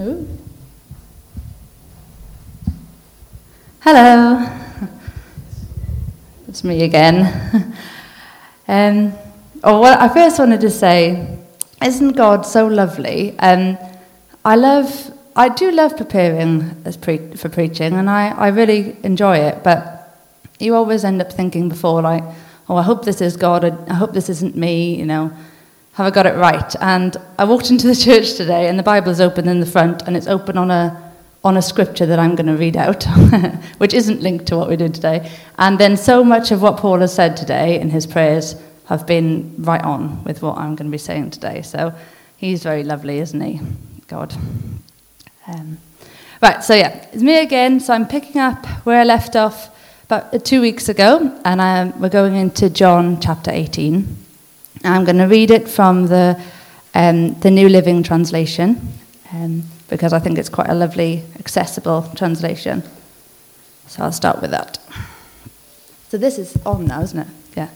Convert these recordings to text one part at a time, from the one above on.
Ooh. Hello. It's me again. um, oh, I first wanted to say, isn't God so lovely? Um, I love, I do love preparing pre- for preaching, and I, I really enjoy it. But you always end up thinking before, like, oh, I hope this is God. I hope this isn't me. You know, have I got it right? And I walked into the church today, and the Bible is open in the front, and it's open on a on a scripture that I'm going to read out, which isn't linked to what we did today. And then so much of what Paul has said today in his prayers have been right on with what I'm going to be saying today. So he's very lovely, isn't he? God. Um, right, so yeah, it's me again. So I'm picking up where I left off about two weeks ago, and I'm, we're going into John chapter 18. I'm going to read it from the, um, the New Living Translation. Um, because I think it's quite a lovely, accessible translation. So I'll start with that. So this is on now, isn't it? Yeah.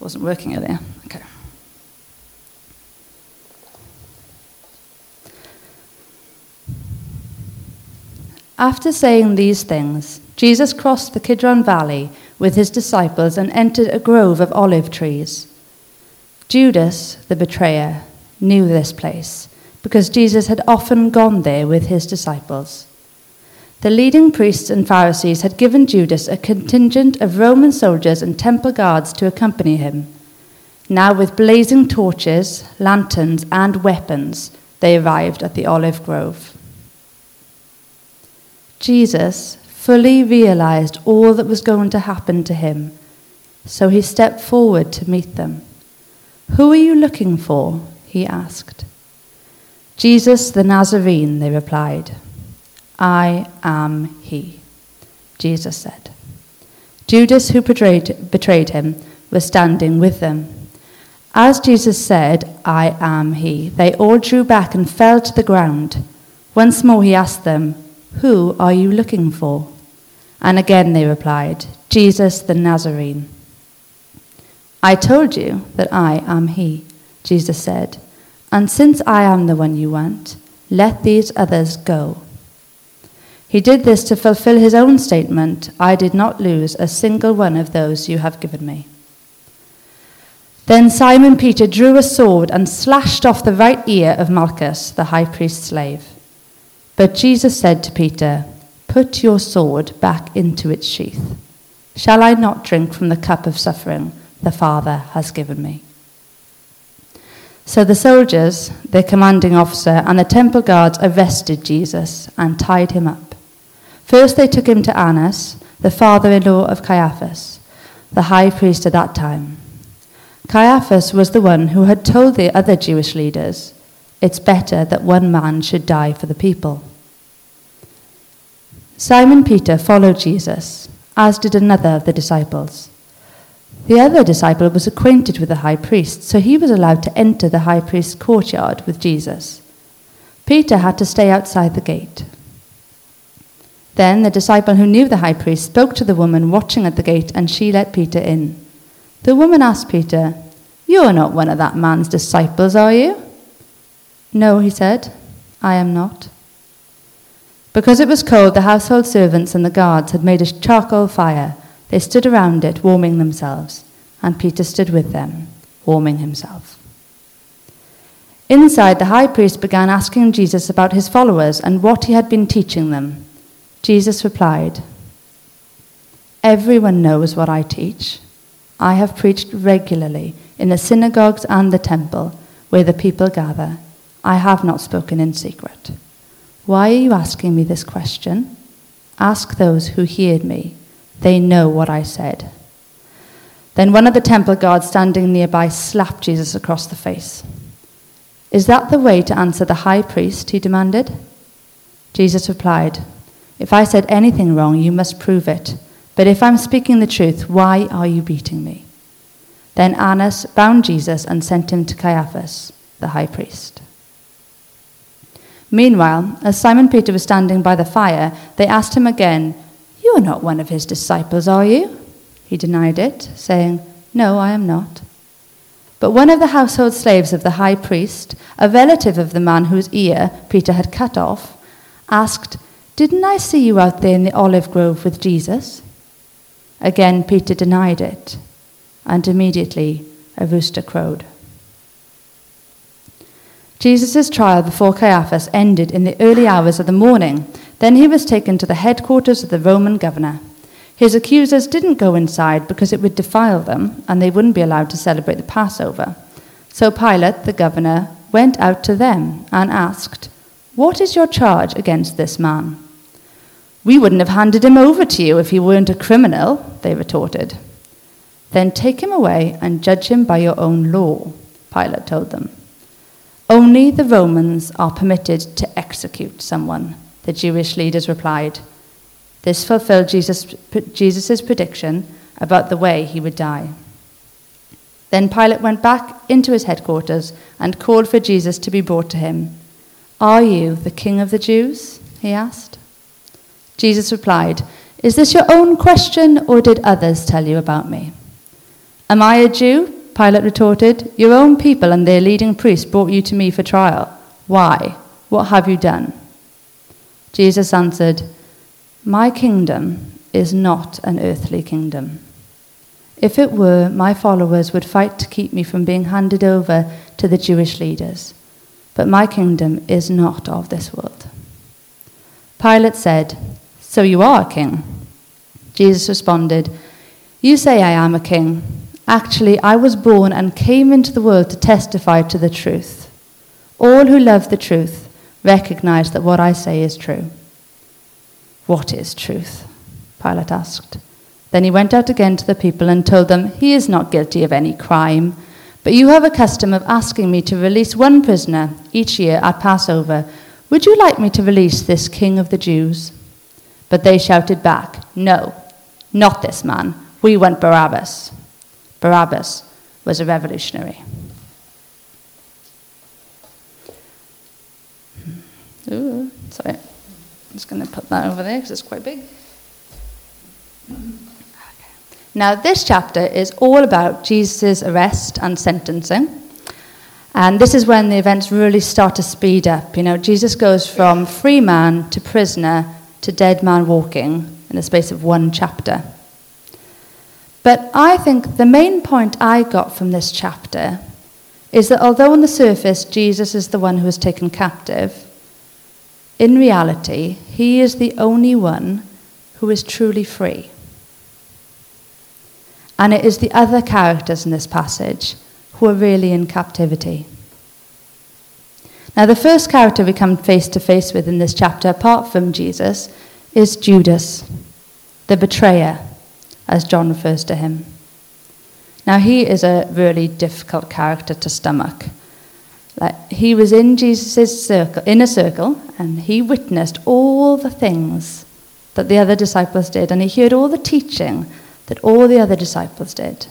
Wasn't working earlier. Okay. After saying these things, Jesus crossed the Kidron Valley with his disciples and entered a grove of olive trees. Judas, the betrayer, knew this place because Jesus had often gone there with his disciples. The leading priests and Pharisees had given Judas a contingent of Roman soldiers and temple guards to accompany him. Now, with blazing torches, lanterns, and weapons, they arrived at the olive grove. Jesus fully realized all that was going to happen to him, so he stepped forward to meet them. Who are you looking for? he asked. Jesus the Nazarene, they replied. I am he, Jesus said. Judas, who betrayed, betrayed him, was standing with them. As Jesus said, I am he, they all drew back and fell to the ground. Once more he asked them, Who are you looking for? And again they replied, Jesus the Nazarene. I told you that I am he, Jesus said. And since I am the one you want, let these others go. He did this to fulfill his own statement I did not lose a single one of those you have given me. Then Simon Peter drew a sword and slashed off the right ear of Malchus, the high priest's slave. But Jesus said to Peter, Put your sword back into its sheath. Shall I not drink from the cup of suffering the Father has given me? So the soldiers, their commanding officer, and the temple guards arrested Jesus and tied him up. First they took him to Annas, the father in law of Caiaphas, the high priest at that time. Caiaphas was the one who had told the other Jewish leaders, It's better that one man should die for the people. Simon Peter followed Jesus, as did another of the disciples. The other disciple was acquainted with the high priest, so he was allowed to enter the high priest's courtyard with Jesus. Peter had to stay outside the gate. Then the disciple who knew the high priest spoke to the woman watching at the gate, and she let Peter in. The woman asked Peter, You're not one of that man's disciples, are you? No, he said, I am not. Because it was cold, the household servants and the guards had made a charcoal fire they stood around it, warming themselves, and Peter stood with them, warming himself. Inside, the high priest began asking Jesus about his followers and what he had been teaching them. Jesus replied, Everyone knows what I teach. I have preached regularly in the synagogues and the temple where the people gather. I have not spoken in secret. Why are you asking me this question? Ask those who heard me they know what I said. Then one of the temple guards standing nearby slapped Jesus across the face. Is that the way to answer the high priest? he demanded. Jesus replied, If I said anything wrong, you must prove it. But if I'm speaking the truth, why are you beating me? Then Annas bound Jesus and sent him to Caiaphas, the high priest. Meanwhile, as Simon Peter was standing by the fire, they asked him again, you're not one of his disciples, are you? He denied it, saying, No, I am not. But one of the household slaves of the high priest, a relative of the man whose ear Peter had cut off, asked, Didn't I see you out there in the olive grove with Jesus? Again, Peter denied it, and immediately a rooster crowed. Jesus' trial before Caiaphas ended in the early hours of the morning. Then he was taken to the headquarters of the Roman governor. His accusers didn't go inside because it would defile them and they wouldn't be allowed to celebrate the Passover. So Pilate, the governor, went out to them and asked, What is your charge against this man? We wouldn't have handed him over to you if he weren't a criminal, they retorted. Then take him away and judge him by your own law, Pilate told them. Only the Romans are permitted to execute someone, the Jewish leaders replied. This fulfilled Jesus' Jesus's prediction about the way he would die. Then Pilate went back into his headquarters and called for Jesus to be brought to him. Are you the king of the Jews? he asked. Jesus replied, Is this your own question, or did others tell you about me? Am I a Jew? Pilate retorted. Your own people and their leading priests brought you to me for trial. Why? What have you done? Jesus answered, My kingdom is not an earthly kingdom. If it were, my followers would fight to keep me from being handed over to the Jewish leaders. But my kingdom is not of this world. Pilate said, So you are a king? Jesus responded, You say I am a king. Actually, I was born and came into the world to testify to the truth. All who love the truth recognize that what I say is true. What is truth? Pilate asked. Then he went out again to the people and told them, He is not guilty of any crime. But you have a custom of asking me to release one prisoner each year at Passover. Would you like me to release this king of the Jews? But they shouted back, No, not this man. We want Barabbas. Barabbas was a revolutionary. Ooh, sorry. I'm just going to put that over there because it's quite big. Now, this chapter is all about Jesus' arrest and sentencing. And this is when the events really start to speed up. You know, Jesus goes from free man to prisoner to dead man walking in the space of one chapter. But I think the main point I got from this chapter is that although on the surface Jesus is the one who is taken captive, in reality, he is the only one who is truly free. And it is the other characters in this passage who are really in captivity. Now, the first character we come face to face with in this chapter, apart from Jesus, is Judas, the betrayer as John refers to him. Now, he is a really difficult character to stomach. Like, he was in Jesus' circle, inner circle, and he witnessed all the things that the other disciples did, and he heard all the teaching that all the other disciples did.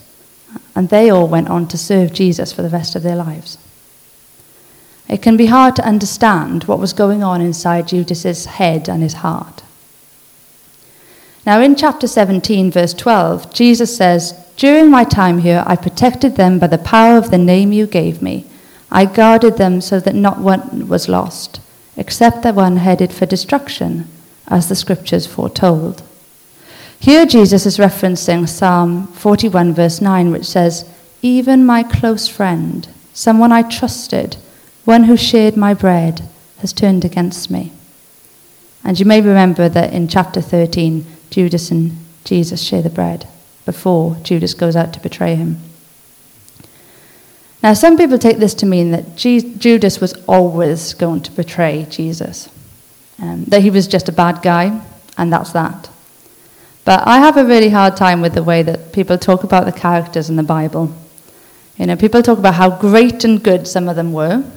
And they all went on to serve Jesus for the rest of their lives. It can be hard to understand what was going on inside Judas's head and his heart. Now, in chapter 17, verse 12, Jesus says, During my time here, I protected them by the power of the name you gave me. I guarded them so that not one was lost, except the one headed for destruction, as the scriptures foretold. Here, Jesus is referencing Psalm 41, verse 9, which says, Even my close friend, someone I trusted, one who shared my bread, has turned against me. And you may remember that in chapter 13, Judas and Jesus share the bread before Judas goes out to betray him. Now, some people take this to mean that Judas was always going to betray Jesus, um, that he was just a bad guy, and that's that. But I have a really hard time with the way that people talk about the characters in the Bible. You know, people talk about how great and good some of them were,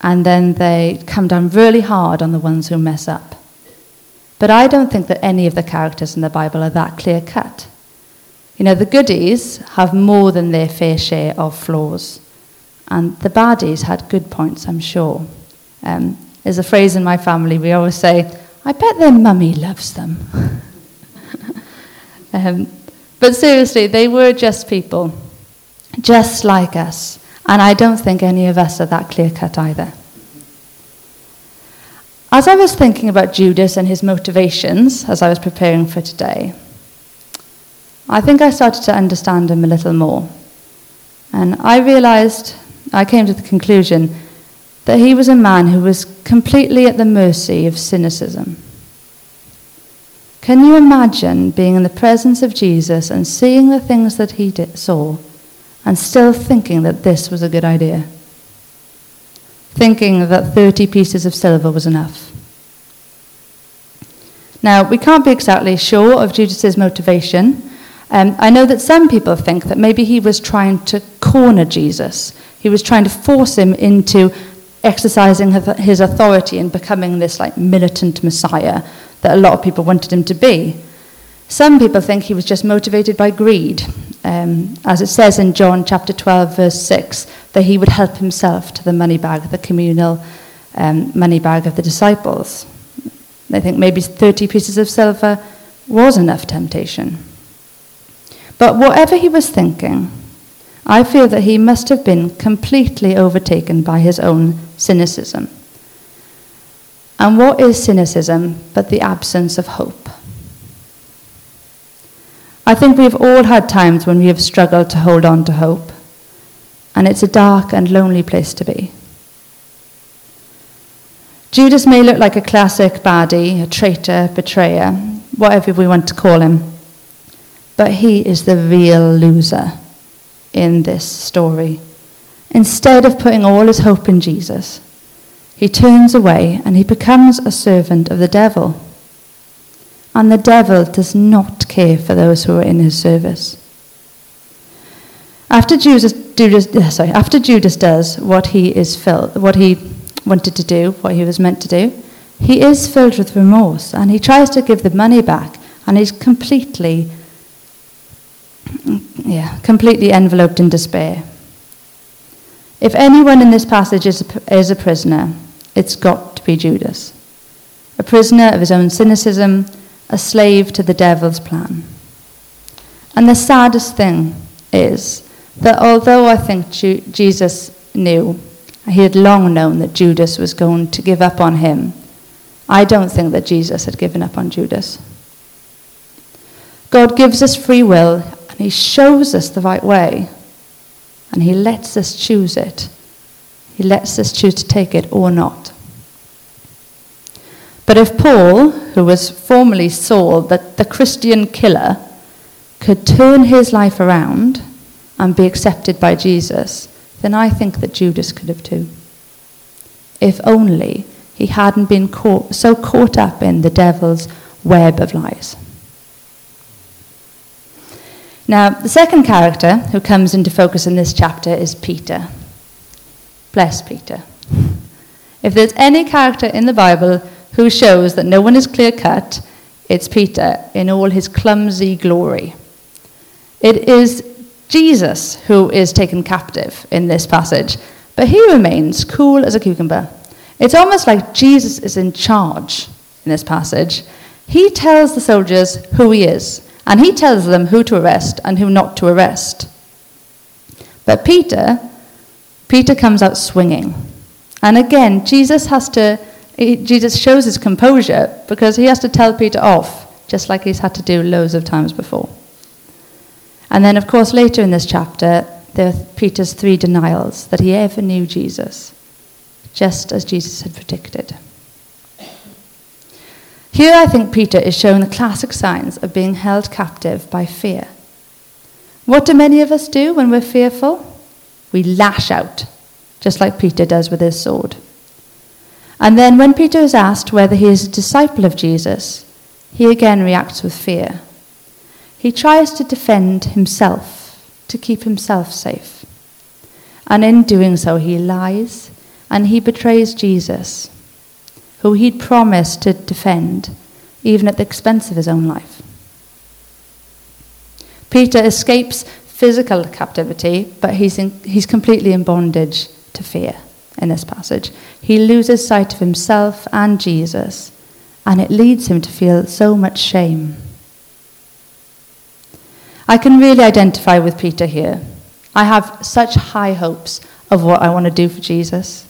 and then they come down really hard on the ones who mess up. But I don't think that any of the characters in the Bible are that clear cut. You know, the goodies have more than their fair share of flaws. And the baddies had good points, I'm sure. Um, there's a phrase in my family, we always say, I bet their mummy loves them. um, but seriously, they were just people, just like us. And I don't think any of us are that clear cut either. As I was thinking about Judas and his motivations as I was preparing for today, I think I started to understand him a little more. And I realized, I came to the conclusion that he was a man who was completely at the mercy of cynicism. Can you imagine being in the presence of Jesus and seeing the things that he did, saw and still thinking that this was a good idea? Thinking that 30 pieces of silver was enough. Now, we can't be exactly sure of Judas's motivation. Um, I know that some people think that maybe he was trying to corner Jesus. He was trying to force him into exercising his authority and becoming this like militant messiah that a lot of people wanted him to be. Some people think he was just motivated by greed, um, as it says in John chapter 12, verse 6, that he would help himself to the money bag, the communal um, money bag of the disciples. They think maybe 30 pieces of silver was enough temptation. But whatever he was thinking, I feel that he must have been completely overtaken by his own cynicism. And what is cynicism but the absence of hope? I think we've all had times when we have struggled to hold on to hope, and it's a dark and lonely place to be. Judas may look like a classic baddie, a traitor, betrayer, whatever we want to call him, but he is the real loser in this story. Instead of putting all his hope in Jesus, he turns away and he becomes a servant of the devil. And the devil does not care for those who are in his service. After Judas, Judas, sorry, after Judas does what he is filled, what he wanted to do, what he was meant to do, he is filled with remorse and he tries to give the money back and he's completely, yeah, completely enveloped in despair. If anyone in this passage is a, is a prisoner, it's got to be Judas. A prisoner of his own cynicism, a slave to the devil's plan. And the saddest thing is that although I think Ju- Jesus knew, he had long known that Judas was going to give up on him, I don't think that Jesus had given up on Judas. God gives us free will and he shows us the right way and he lets us choose it. He lets us choose to take it or not. But if Paul, who was formerly Saul, that the Christian killer, could turn his life around and be accepted by Jesus, then I think that Judas could have too. If only he hadn't been caught, so caught up in the devil's web of lies. Now, the second character who comes into focus in this chapter is Peter. Bless Peter. If there's any character in the Bible who shows that no one is clear cut, it's Peter in all his clumsy glory. It is Jesus who is taken captive in this passage, but he remains cool as a cucumber. It's almost like Jesus is in charge in this passage. He tells the soldiers who he is, and he tells them who to arrest and who not to arrest. But Peter Peter comes out swinging. And again, Jesus has to, Jesus shows his composure because he has to tell Peter off, just like he's had to do loads of times before. And then, of course, later in this chapter, there are Peter's three denials that he ever knew Jesus, just as Jesus had predicted. Here, I think Peter is showing the classic signs of being held captive by fear. What do many of us do when we're fearful? We lash out, just like Peter does with his sword. And then, when Peter is asked whether he is a disciple of Jesus, he again reacts with fear. He tries to defend himself, to keep himself safe. And in doing so, he lies and he betrays Jesus, who he'd promised to defend, even at the expense of his own life. Peter escapes physical captivity, but he's, in, he's completely in bondage to fear in this passage. He loses sight of himself and Jesus, and it leads him to feel so much shame. I can really identify with Peter here. I have such high hopes of what I want to do for Jesus.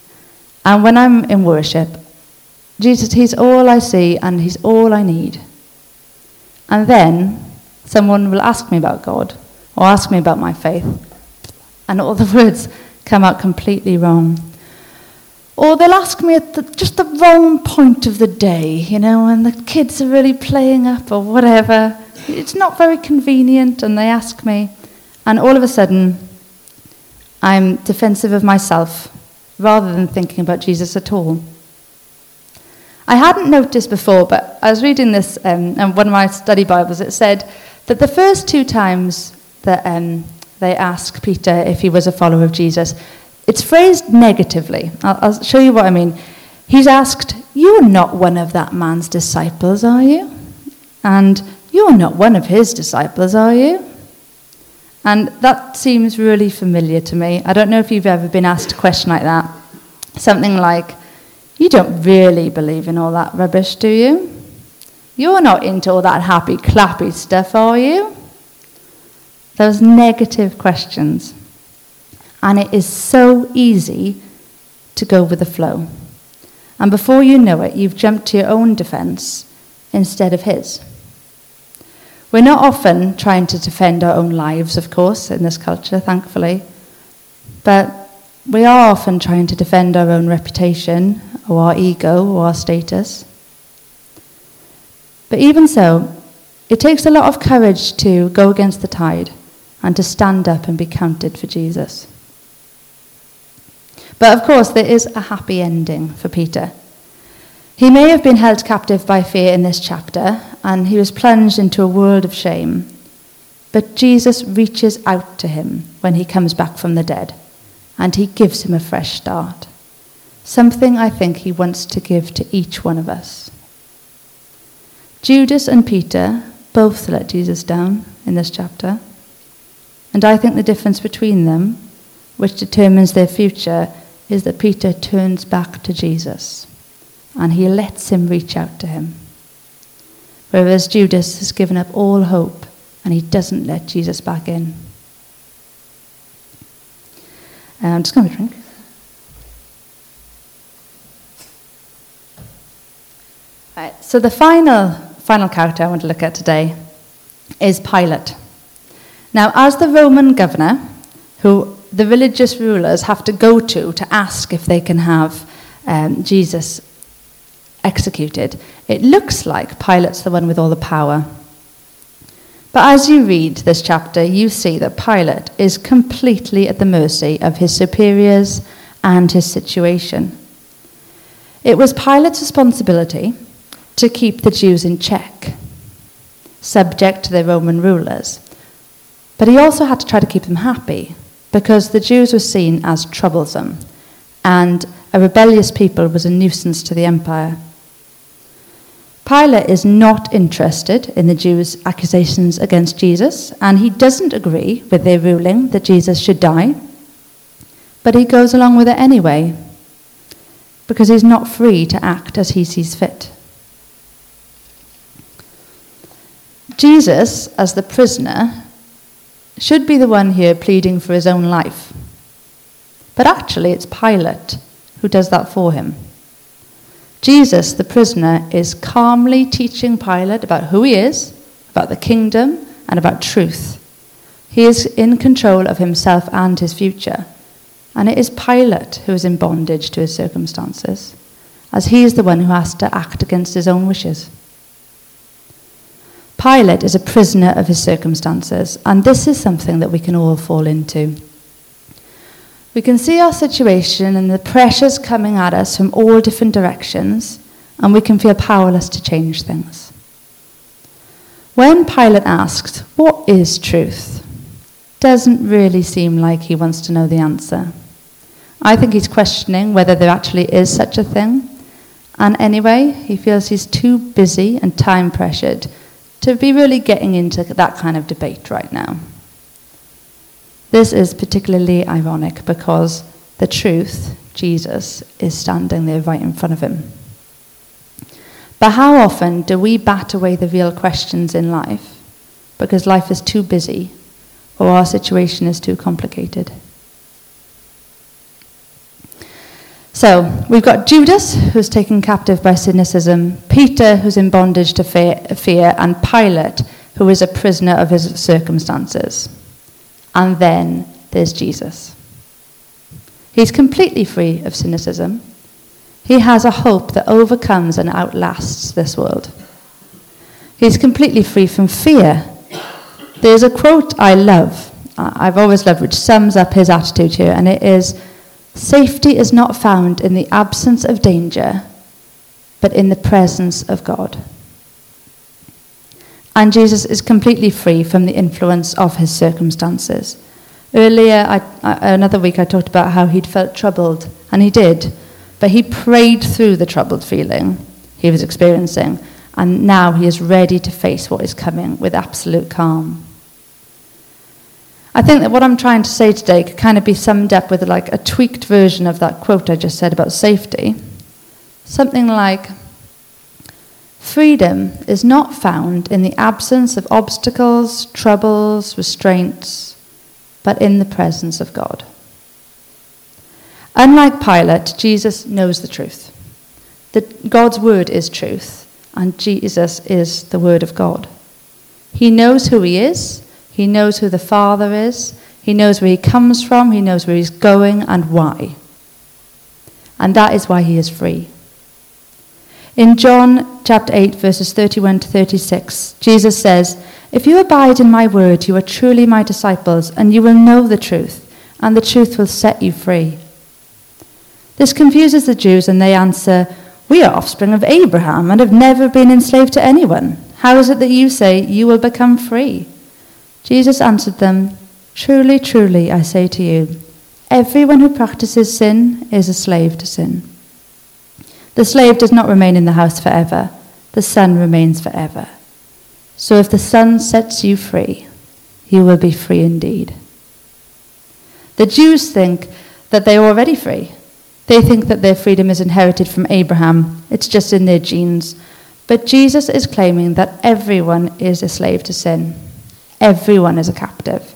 And when I'm in worship, Jesus, He's all I see and He's all I need. And then someone will ask me about God or ask me about my faith, and all the words come out completely wrong. Or they'll ask me at the, just the wrong point of the day, you know, when the kids are really playing up or whatever. It's not very convenient, and they ask me, and all of a sudden, I'm defensive of myself rather than thinking about Jesus at all. I hadn't noticed before, but I was reading this um, in one of my study Bibles. It said that the first two times that um, they ask Peter if he was a follower of Jesus, it's phrased negatively. I'll, I'll show you what I mean. He's asked, You're not one of that man's disciples, are you? And you're not one of his disciples, are you? And that seems really familiar to me. I don't know if you've ever been asked a question like that. Something like, You don't really believe in all that rubbish, do you? You're not into all that happy, clappy stuff, are you? Those negative questions. And it is so easy to go with the flow. And before you know it, you've jumped to your own defense instead of his. We're not often trying to defend our own lives, of course, in this culture, thankfully. But we are often trying to defend our own reputation, or our ego, or our status. But even so, it takes a lot of courage to go against the tide and to stand up and be counted for Jesus. But of course, there is a happy ending for Peter. He may have been held captive by fear in this chapter, and he was plunged into a world of shame. But Jesus reaches out to him when he comes back from the dead, and he gives him a fresh start. Something I think he wants to give to each one of us. Judas and Peter both let Jesus down in this chapter. And I think the difference between them, which determines their future, is that Peter turns back to Jesus and he lets him reach out to him. Whereas Judas has given up all hope and he doesn't let Jesus back in. Uh, I'm just going to drink. Right, so the final, final character I want to look at today is Pilate. Now, as the Roman governor, who the religious rulers have to go to to ask if they can have um, Jesus executed, it looks like Pilate's the one with all the power. But as you read this chapter, you see that Pilate is completely at the mercy of his superiors and his situation. It was Pilate's responsibility to keep the Jews in check, subject to their Roman rulers. But he also had to try to keep them happy because the Jews were seen as troublesome, and a rebellious people was a nuisance to the empire. Pilate is not interested in the Jews' accusations against Jesus, and he doesn't agree with their ruling that Jesus should die, but he goes along with it anyway, because he's not free to act as he sees fit. Jesus, as the prisoner, should be the one here pleading for his own life. But actually, it's Pilate who does that for him. Jesus, the prisoner, is calmly teaching Pilate about who he is, about the kingdom, and about truth. He is in control of himself and his future. And it is Pilate who is in bondage to his circumstances, as he is the one who has to act against his own wishes. Pilate is a prisoner of his circumstances, and this is something that we can all fall into. We can see our situation and the pressures coming at us from all different directions, and we can feel powerless to change things. When Pilate asked, What is truth? doesn't really seem like he wants to know the answer. I think he's questioning whether there actually is such a thing, and anyway, he feels he's too busy and time pressured to be really getting into that kind of debate right now. This is particularly ironic because the truth, Jesus, is standing there right in front of him. But how often do we bat away the real questions in life because life is too busy or our situation is too complicated? So we've got Judas, who's taken captive by cynicism, Peter, who's in bondage to fear, and Pilate, who is a prisoner of his circumstances. And then there's Jesus. He's completely free of cynicism. He has a hope that overcomes and outlasts this world. He's completely free from fear. There's a quote I love, I've always loved, which sums up his attitude here, and it is Safety is not found in the absence of danger, but in the presence of God. And Jesus is completely free from the influence of his circumstances. Earlier, I, another week, I talked about how he'd felt troubled, and he did, but he prayed through the troubled feeling he was experiencing, and now he is ready to face what is coming with absolute calm. I think that what I'm trying to say today could kind of be summed up with like a tweaked version of that quote I just said about safety. Something like Freedom is not found in the absence of obstacles, troubles, restraints, but in the presence of God. Unlike Pilate, Jesus knows the truth. That God's word is truth, and Jesus is the word of God. He knows who he is, he knows who the Father is, he knows where he comes from, he knows where he's going, and why. And that is why he is free. In John chapter 8, verses 31 to 36, Jesus says, If you abide in my word, you are truly my disciples, and you will know the truth, and the truth will set you free. This confuses the Jews, and they answer, We are offspring of Abraham and have never been enslaved to anyone. How is it that you say you will become free? Jesus answered them, Truly, truly, I say to you, everyone who practices sin is a slave to sin. The slave does not remain in the house forever, the son remains forever. So if the son sets you free, you will be free indeed. The Jews think that they are already free. They think that their freedom is inherited from Abraham, it's just in their genes. But Jesus is claiming that everyone is a slave to sin. Everyone is a captive.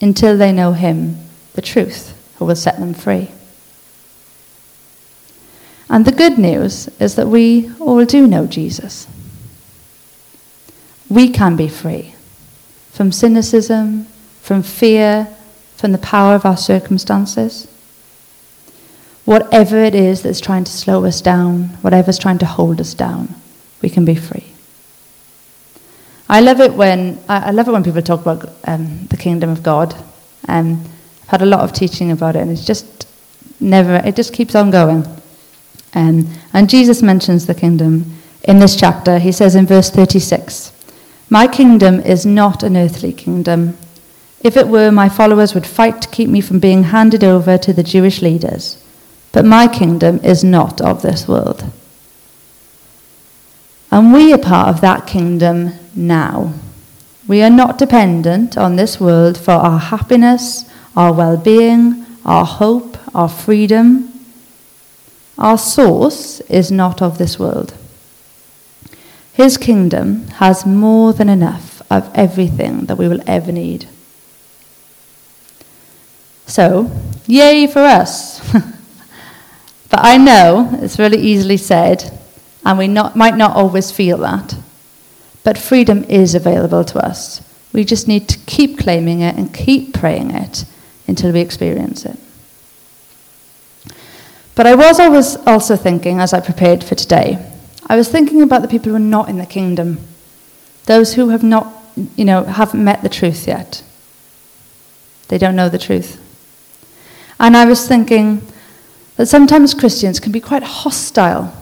Until they know Him, the truth, who will set them free. And the good news is that we all do know Jesus. We can be free from cynicism, from fear, from the power of our circumstances. Whatever it is that's trying to slow us down, whatever's trying to hold us down, we can be free. I love it when I love it when people talk about um, the kingdom of God. Um, I've had a lot of teaching about it, and it's just never. It just keeps on going. Um, and Jesus mentions the kingdom in this chapter. He says in verse 36 My kingdom is not an earthly kingdom. If it were, my followers would fight to keep me from being handed over to the Jewish leaders. But my kingdom is not of this world. And we are part of that kingdom now. We are not dependent on this world for our happiness, our well being, our hope, our freedom. Our source is not of this world. His kingdom has more than enough of everything that we will ever need. So, yay for us. but I know it's really easily said, and we not, might not always feel that. But freedom is available to us. We just need to keep claiming it and keep praying it until we experience it. But I was always also thinking, as I prepared for today, I was thinking about the people who are not in the kingdom, those who have not, you know, haven't met the truth yet. They don't know the truth. And I was thinking that sometimes Christians can be quite hostile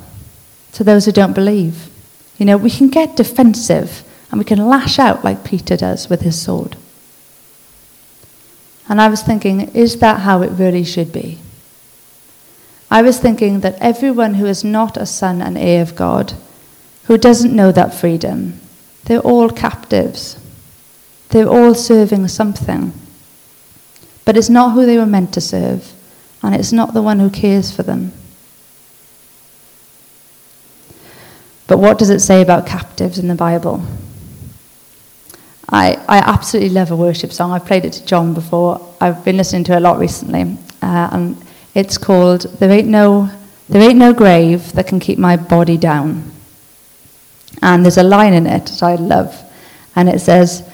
to those who don't believe. You know, we can get defensive and we can lash out like Peter does with his sword. And I was thinking, is that how it really should be? I was thinking that everyone who is not a son and heir of God, who doesn't know that freedom, they're all captives. They're all serving something. But it's not who they were meant to serve, and it's not the one who cares for them. But what does it say about captives in the Bible? I, I absolutely love a worship song. I've played it to John before. I've been listening to it a lot recently. Uh, and It's called There Ain't No There Ain't No Grave That Can Keep My Body Down. And there's a line in it that I love. And it says,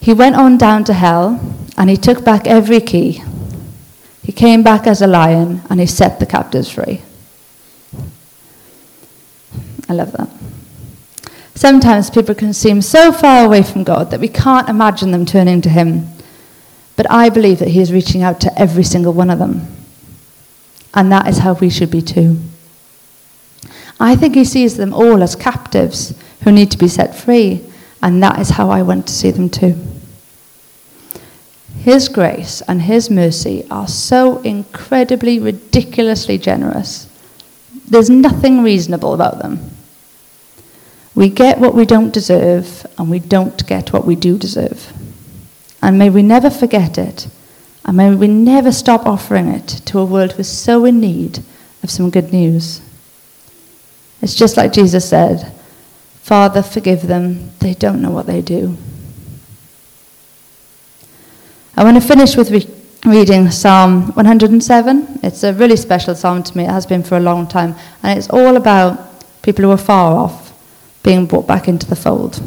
He went on down to hell and he took back every key. He came back as a lion and he set the captives free. I love that. Sometimes people can seem so far away from God that we can't imagine them turning to Him. But I believe that He is reaching out to every single one of them. And that is how we should be too. I think He sees them all as captives who need to be set free. And that is how I want to see them too. His grace and His mercy are so incredibly, ridiculously generous. There's nothing reasonable about them. We get what we don't deserve, and we don't get what we do deserve. And may we never forget it, and may we never stop offering it to a world who is so in need of some good news. It's just like Jesus said Father, forgive them, they don't know what they do. I want to finish with re- reading Psalm 107. It's a really special psalm to me, it has been for a long time, and it's all about people who are far off being brought back into the fold.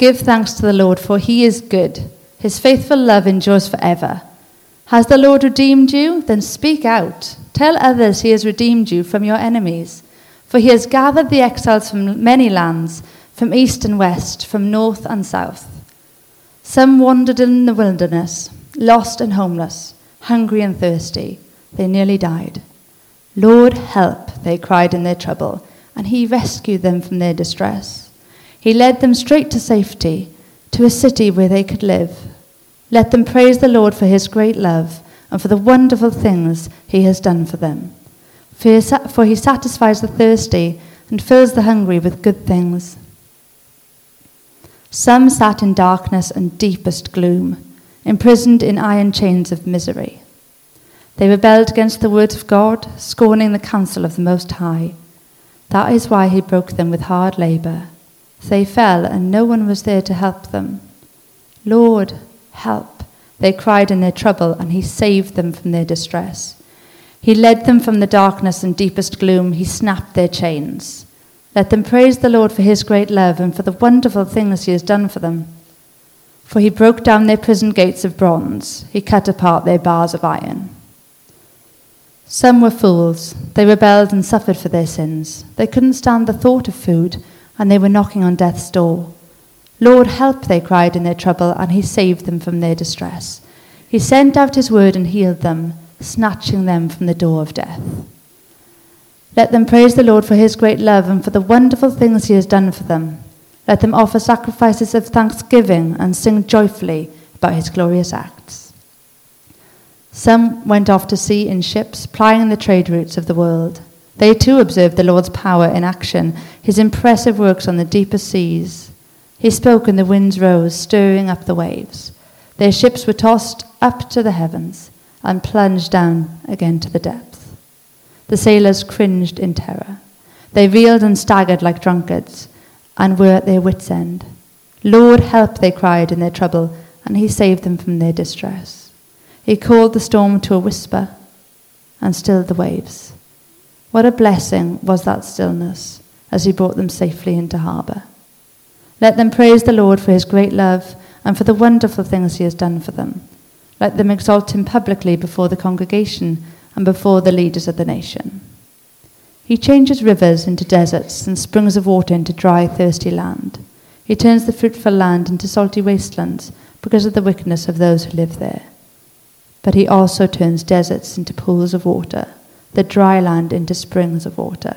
Give thanks to the Lord, for he is good. His faithful love endures forever. Has the Lord redeemed you? Then speak out. Tell others he has redeemed you from your enemies. For he has gathered the exiles from many lands from east and west, from north and south. Some wandered in the wilderness, lost and homeless, hungry and thirsty. They nearly died. Lord, help, they cried in their trouble, and he rescued them from their distress. He led them straight to safety, to a city where they could live. Let them praise the Lord for his great love and for the wonderful things he has done for them. For he satisfies the thirsty and fills the hungry with good things. Some sat in darkness and deepest gloom, imprisoned in iron chains of misery. They rebelled against the word of God, scorning the counsel of the Most High. That is why he broke them with hard labor. They fell, and no one was there to help them. Lord, help, they cried in their trouble, and he saved them from their distress. He led them from the darkness and deepest gloom, he snapped their chains. Let them praise the Lord for his great love and for the wonderful things he has done for them. For he broke down their prison gates of bronze, he cut apart their bars of iron. Some were fools. They rebelled and suffered for their sins. They couldn't stand the thought of food, and they were knocking on death's door. Lord, help, they cried in their trouble, and he saved them from their distress. He sent out his word and healed them, snatching them from the door of death. Let them praise the Lord for his great love and for the wonderful things he has done for them. Let them offer sacrifices of thanksgiving and sing joyfully about his glorious acts. Some went off to sea in ships, plying the trade routes of the world. They too observed the Lord's power in action, his impressive works on the deepest seas. He spoke and the winds rose, stirring up the waves. Their ships were tossed up to the heavens and plunged down again to the depths. The sailors cringed in terror. They reeled and staggered like drunkards and were at their wits' end. Lord, help, they cried in their trouble, and he saved them from their distress. He called the storm to a whisper and stilled the waves. What a blessing was that stillness as he brought them safely into harbour. Let them praise the Lord for his great love and for the wonderful things he has done for them. Let them exalt him publicly before the congregation and before the leaders of the nation. He changes rivers into deserts and springs of water into dry, thirsty land. He turns the fruitful land into salty wastelands because of the wickedness of those who live there. But he also turns deserts into pools of water, the dry land into springs of water.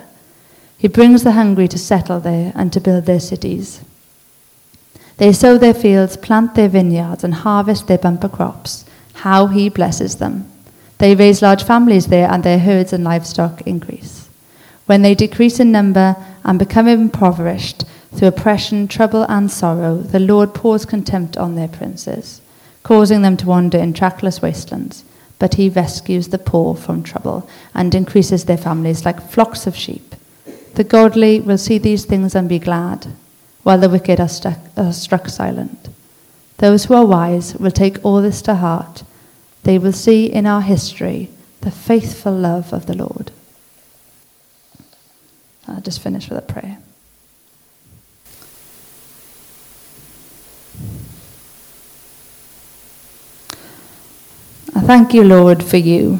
He brings the hungry to settle there and to build their cities. They sow their fields, plant their vineyards, and harvest their bumper crops. How he blesses them. They raise large families there, and their herds and livestock increase. When they decrease in number and become impoverished through oppression, trouble, and sorrow, the Lord pours contempt on their princes, causing them to wander in trackless wastelands. But he rescues the poor from trouble and increases their families like flocks of sheep. The godly will see these things and be glad, while the wicked are, are struck silent. Those who are wise will take all this to heart. They will see in our history the faithful love of the Lord. I'll just finish with a prayer. I thank you, Lord, for you.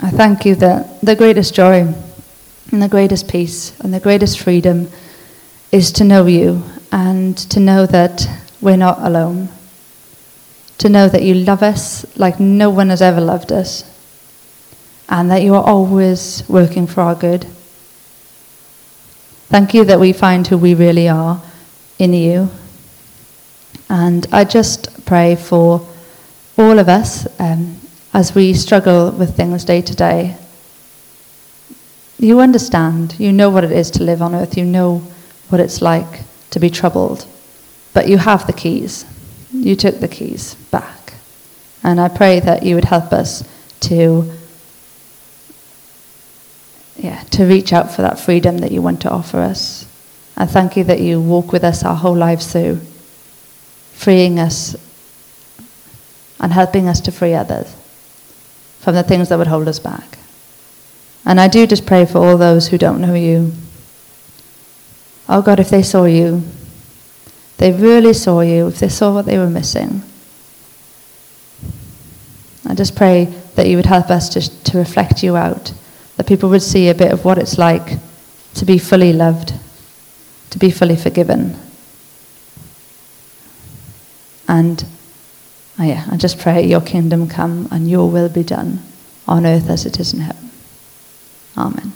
I thank you that the greatest joy and the greatest peace and the greatest freedom is to know you and to know that we're not alone. To know that you love us like no one has ever loved us and that you are always working for our good. Thank you that we find who we really are in you. And I just pray for all of us um, as we struggle with things day to day. You understand, you know what it is to live on earth, you know what it's like to be troubled, but you have the keys. You took the keys back. And I pray that you would help us to yeah, to reach out for that freedom that you want to offer us. I thank you that you walk with us our whole lives through, freeing us and helping us to free others from the things that would hold us back. And I do just pray for all those who don't know you. Oh God, if they saw you, they really saw you, if they saw what they were missing, I just pray that you would help us to, to reflect you out, that people would see a bit of what it's like to be fully loved, to be fully forgiven. And Oh, yeah, I just pray your kingdom come and your will be done on earth as it is in heaven. Amen.